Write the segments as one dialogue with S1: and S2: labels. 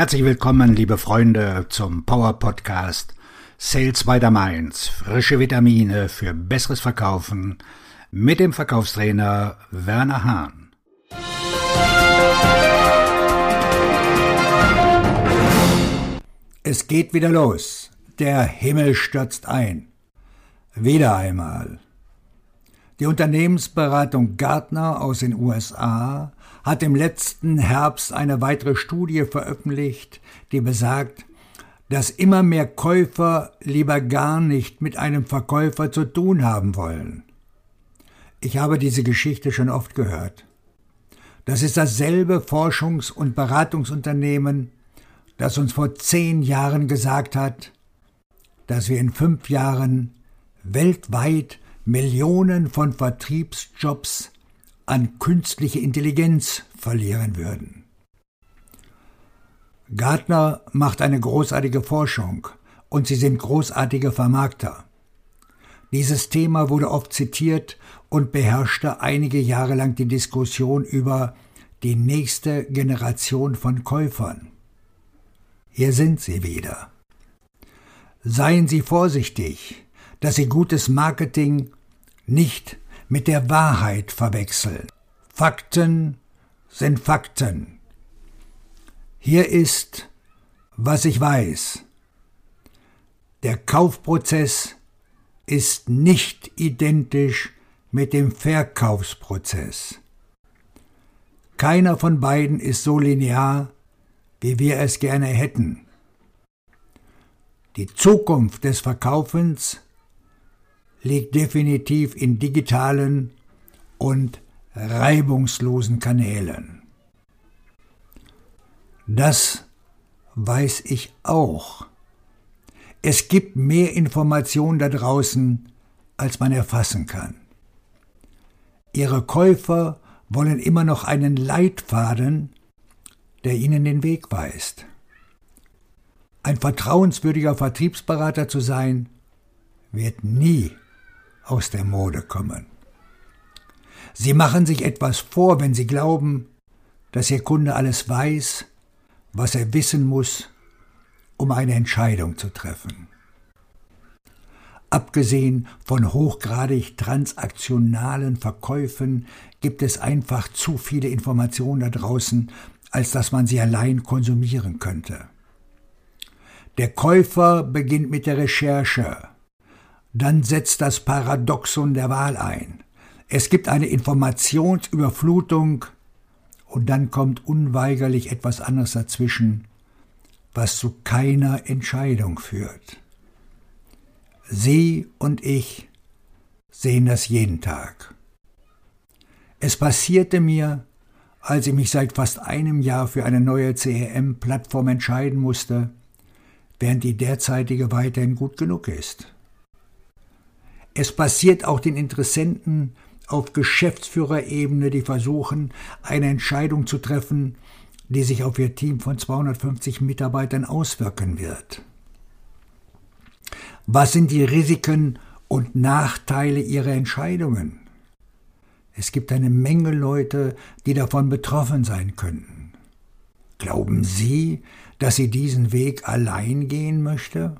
S1: Herzlich willkommen, liebe Freunde, zum Power Podcast Sales by the Mainz. Frische Vitamine für besseres Verkaufen mit dem Verkaufstrainer Werner Hahn. Es geht wieder los. Der Himmel stürzt ein. Wieder einmal. Die Unternehmensberatung Gartner aus den USA hat im letzten Herbst eine weitere Studie veröffentlicht, die besagt, dass immer mehr Käufer lieber gar nicht mit einem Verkäufer zu tun haben wollen. Ich habe diese Geschichte schon oft gehört. Das ist dasselbe Forschungs- und Beratungsunternehmen, das uns vor zehn Jahren gesagt hat, dass wir in fünf Jahren weltweit Millionen von Vertriebsjobs an künstliche Intelligenz verlieren würden. Gartner macht eine großartige Forschung und sie sind großartige Vermarkter. Dieses Thema wurde oft zitiert und beherrschte einige Jahre lang die Diskussion über die nächste Generation von Käufern. Hier sind sie wieder. Seien Sie vorsichtig, dass Sie gutes Marketing nicht mit der Wahrheit verwechseln. Fakten sind Fakten. Hier ist, was ich weiß. Der Kaufprozess ist nicht identisch mit dem Verkaufsprozess. Keiner von beiden ist so linear, wie wir es gerne hätten. Die Zukunft des Verkaufens liegt definitiv in digitalen und reibungslosen Kanälen. Das weiß ich auch. Es gibt mehr Informationen da draußen, als man erfassen kann. Ihre Käufer wollen immer noch einen Leitfaden, der ihnen den Weg weist. Ein vertrauenswürdiger Vertriebsberater zu sein, wird nie aus der Mode kommen. Sie machen sich etwas vor, wenn sie glauben, dass ihr Kunde alles weiß, was er wissen muss, um eine Entscheidung zu treffen. Abgesehen von hochgradig transaktionalen Verkäufen gibt es einfach zu viele Informationen da draußen, als dass man sie allein konsumieren könnte. Der Käufer beginnt mit der Recherche, dann setzt das Paradoxon der Wahl ein. Es gibt eine Informationsüberflutung und dann kommt unweigerlich etwas anderes dazwischen, was zu keiner Entscheidung führt. Sie und ich sehen das jeden Tag. Es passierte mir, als ich mich seit fast einem Jahr für eine neue CRM-Plattform entscheiden musste, während die derzeitige weiterhin gut genug ist. Es passiert auch den Interessenten auf Geschäftsführerebene, die versuchen, eine Entscheidung zu treffen, die sich auf ihr Team von 250 Mitarbeitern auswirken wird. Was sind die Risiken und Nachteile ihrer Entscheidungen? Es gibt eine Menge Leute, die davon betroffen sein könnten. Glauben Sie, dass sie diesen Weg allein gehen möchte?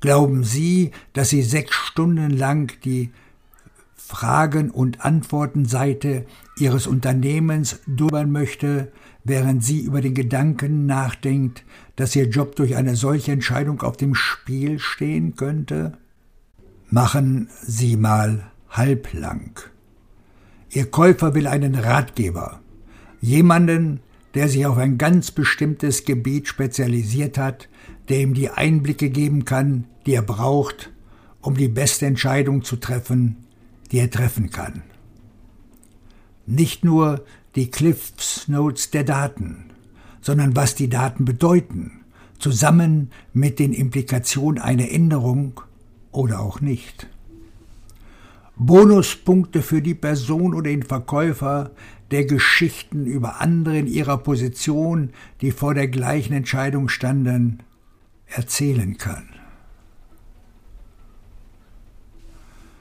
S1: Glauben Sie, dass sie sechs Stunden lang die Fragen- und Antwortenseite Ihres Unternehmens durchführen möchte, während sie über den Gedanken nachdenkt, dass Ihr Job durch eine solche Entscheidung auf dem Spiel stehen könnte? Machen Sie mal halblang. Ihr Käufer will einen Ratgeber, jemanden, der sich auf ein ganz bestimmtes Gebiet spezialisiert hat, der ihm die Einblicke geben kann, die er braucht, um die beste Entscheidung zu treffen, die er treffen kann. Nicht nur die Cliffs Notes der Daten, sondern was die Daten bedeuten, zusammen mit den Implikationen einer Änderung oder auch nicht. Bonuspunkte für die Person oder den Verkäufer, der Geschichten über andere in ihrer Position, die vor der gleichen Entscheidung standen, erzählen kann.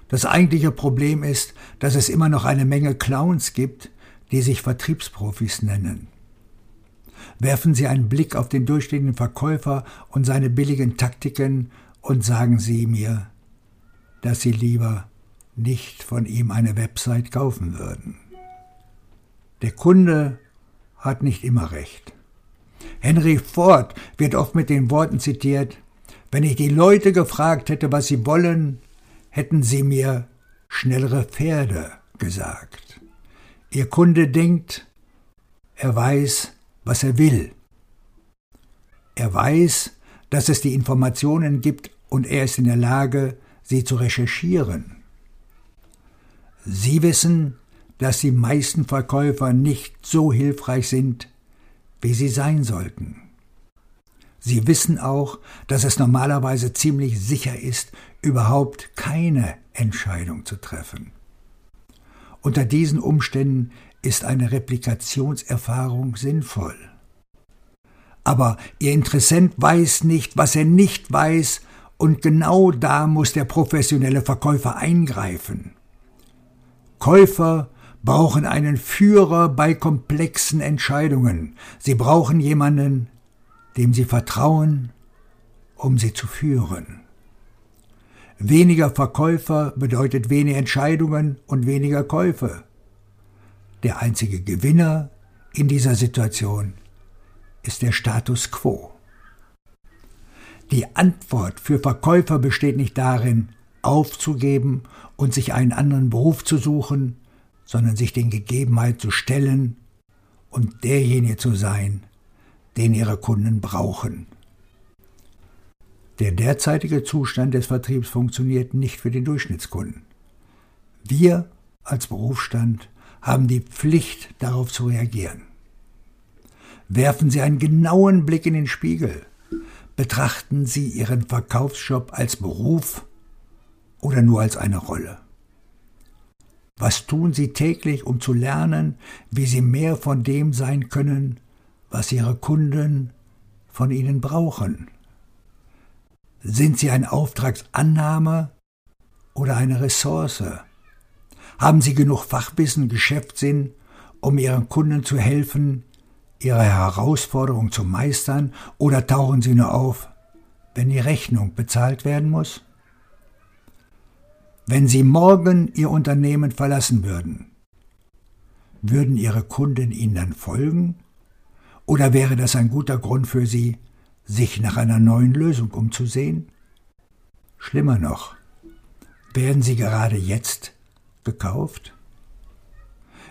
S1: Das eigentliche Problem ist, dass es immer noch eine Menge Clowns gibt, die sich Vertriebsprofis nennen. Werfen Sie einen Blick auf den durchstehenden Verkäufer und seine billigen Taktiken und sagen Sie mir, dass Sie lieber nicht von ihm eine Website kaufen würden. Der Kunde hat nicht immer recht. Henry Ford wird oft mit den Worten zitiert, wenn ich die Leute gefragt hätte, was sie wollen, hätten sie mir schnellere Pferde gesagt. Ihr Kunde denkt, er weiß, was er will. Er weiß, dass es die Informationen gibt und er ist in der Lage, sie zu recherchieren. Sie wissen, dass die meisten Verkäufer nicht so hilfreich sind, wie sie sein sollten. Sie wissen auch, dass es normalerweise ziemlich sicher ist, überhaupt keine Entscheidung zu treffen. Unter diesen Umständen ist eine Replikationserfahrung sinnvoll. Aber Ihr Interessent weiß nicht, was er nicht weiß, und genau da muss der professionelle Verkäufer eingreifen. Käufer brauchen einen Führer bei komplexen Entscheidungen. Sie brauchen jemanden, dem sie vertrauen, um sie zu führen. Weniger Verkäufer bedeutet weniger Entscheidungen und weniger Käufe. Der einzige Gewinner in dieser Situation ist der Status quo. Die Antwort für Verkäufer besteht nicht darin, aufzugeben und sich einen anderen Beruf zu suchen, sondern sich den Gegebenheiten zu stellen und derjenige zu sein, den ihre Kunden brauchen. Der derzeitige Zustand des Vertriebs funktioniert nicht für den Durchschnittskunden. Wir als Berufsstand haben die Pflicht, darauf zu reagieren. Werfen Sie einen genauen Blick in den Spiegel. Betrachten Sie Ihren Verkaufsjob als Beruf oder nur als eine Rolle? Was tun Sie täglich, um zu lernen, wie Sie mehr von dem sein können, was Ihre Kunden von Ihnen brauchen? Sind Sie ein Auftragsannahme oder eine Ressource? Haben Sie genug Fachwissen, Geschäftssinn, um Ihren Kunden zu helfen, ihre Herausforderung zu meistern, oder tauchen Sie nur auf, wenn die Rechnung bezahlt werden muss? Wenn Sie morgen Ihr Unternehmen verlassen würden, würden Ihre Kunden Ihnen dann folgen? Oder wäre das ein guter Grund für Sie, sich nach einer neuen Lösung umzusehen? Schlimmer noch, werden Sie gerade jetzt gekauft?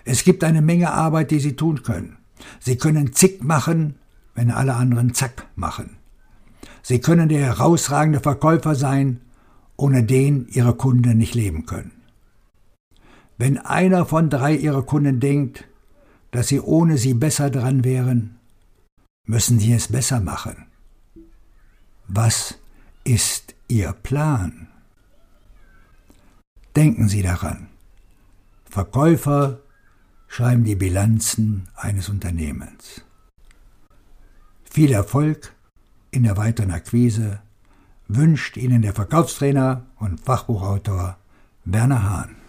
S1: Es gibt eine Menge Arbeit, die Sie tun können. Sie können Zick machen, wenn alle anderen Zack machen. Sie können der herausragende Verkäufer sein, ohne den ihre Kunden nicht leben können. Wenn einer von drei ihrer Kunden denkt, dass sie ohne sie besser dran wären, müssen sie es besser machen. Was ist Ihr Plan? Denken Sie daran. Verkäufer schreiben die Bilanzen eines Unternehmens. Viel Erfolg in der weiteren Akquise wünscht Ihnen der Verkaufstrainer und Fachbuchautor Werner Hahn.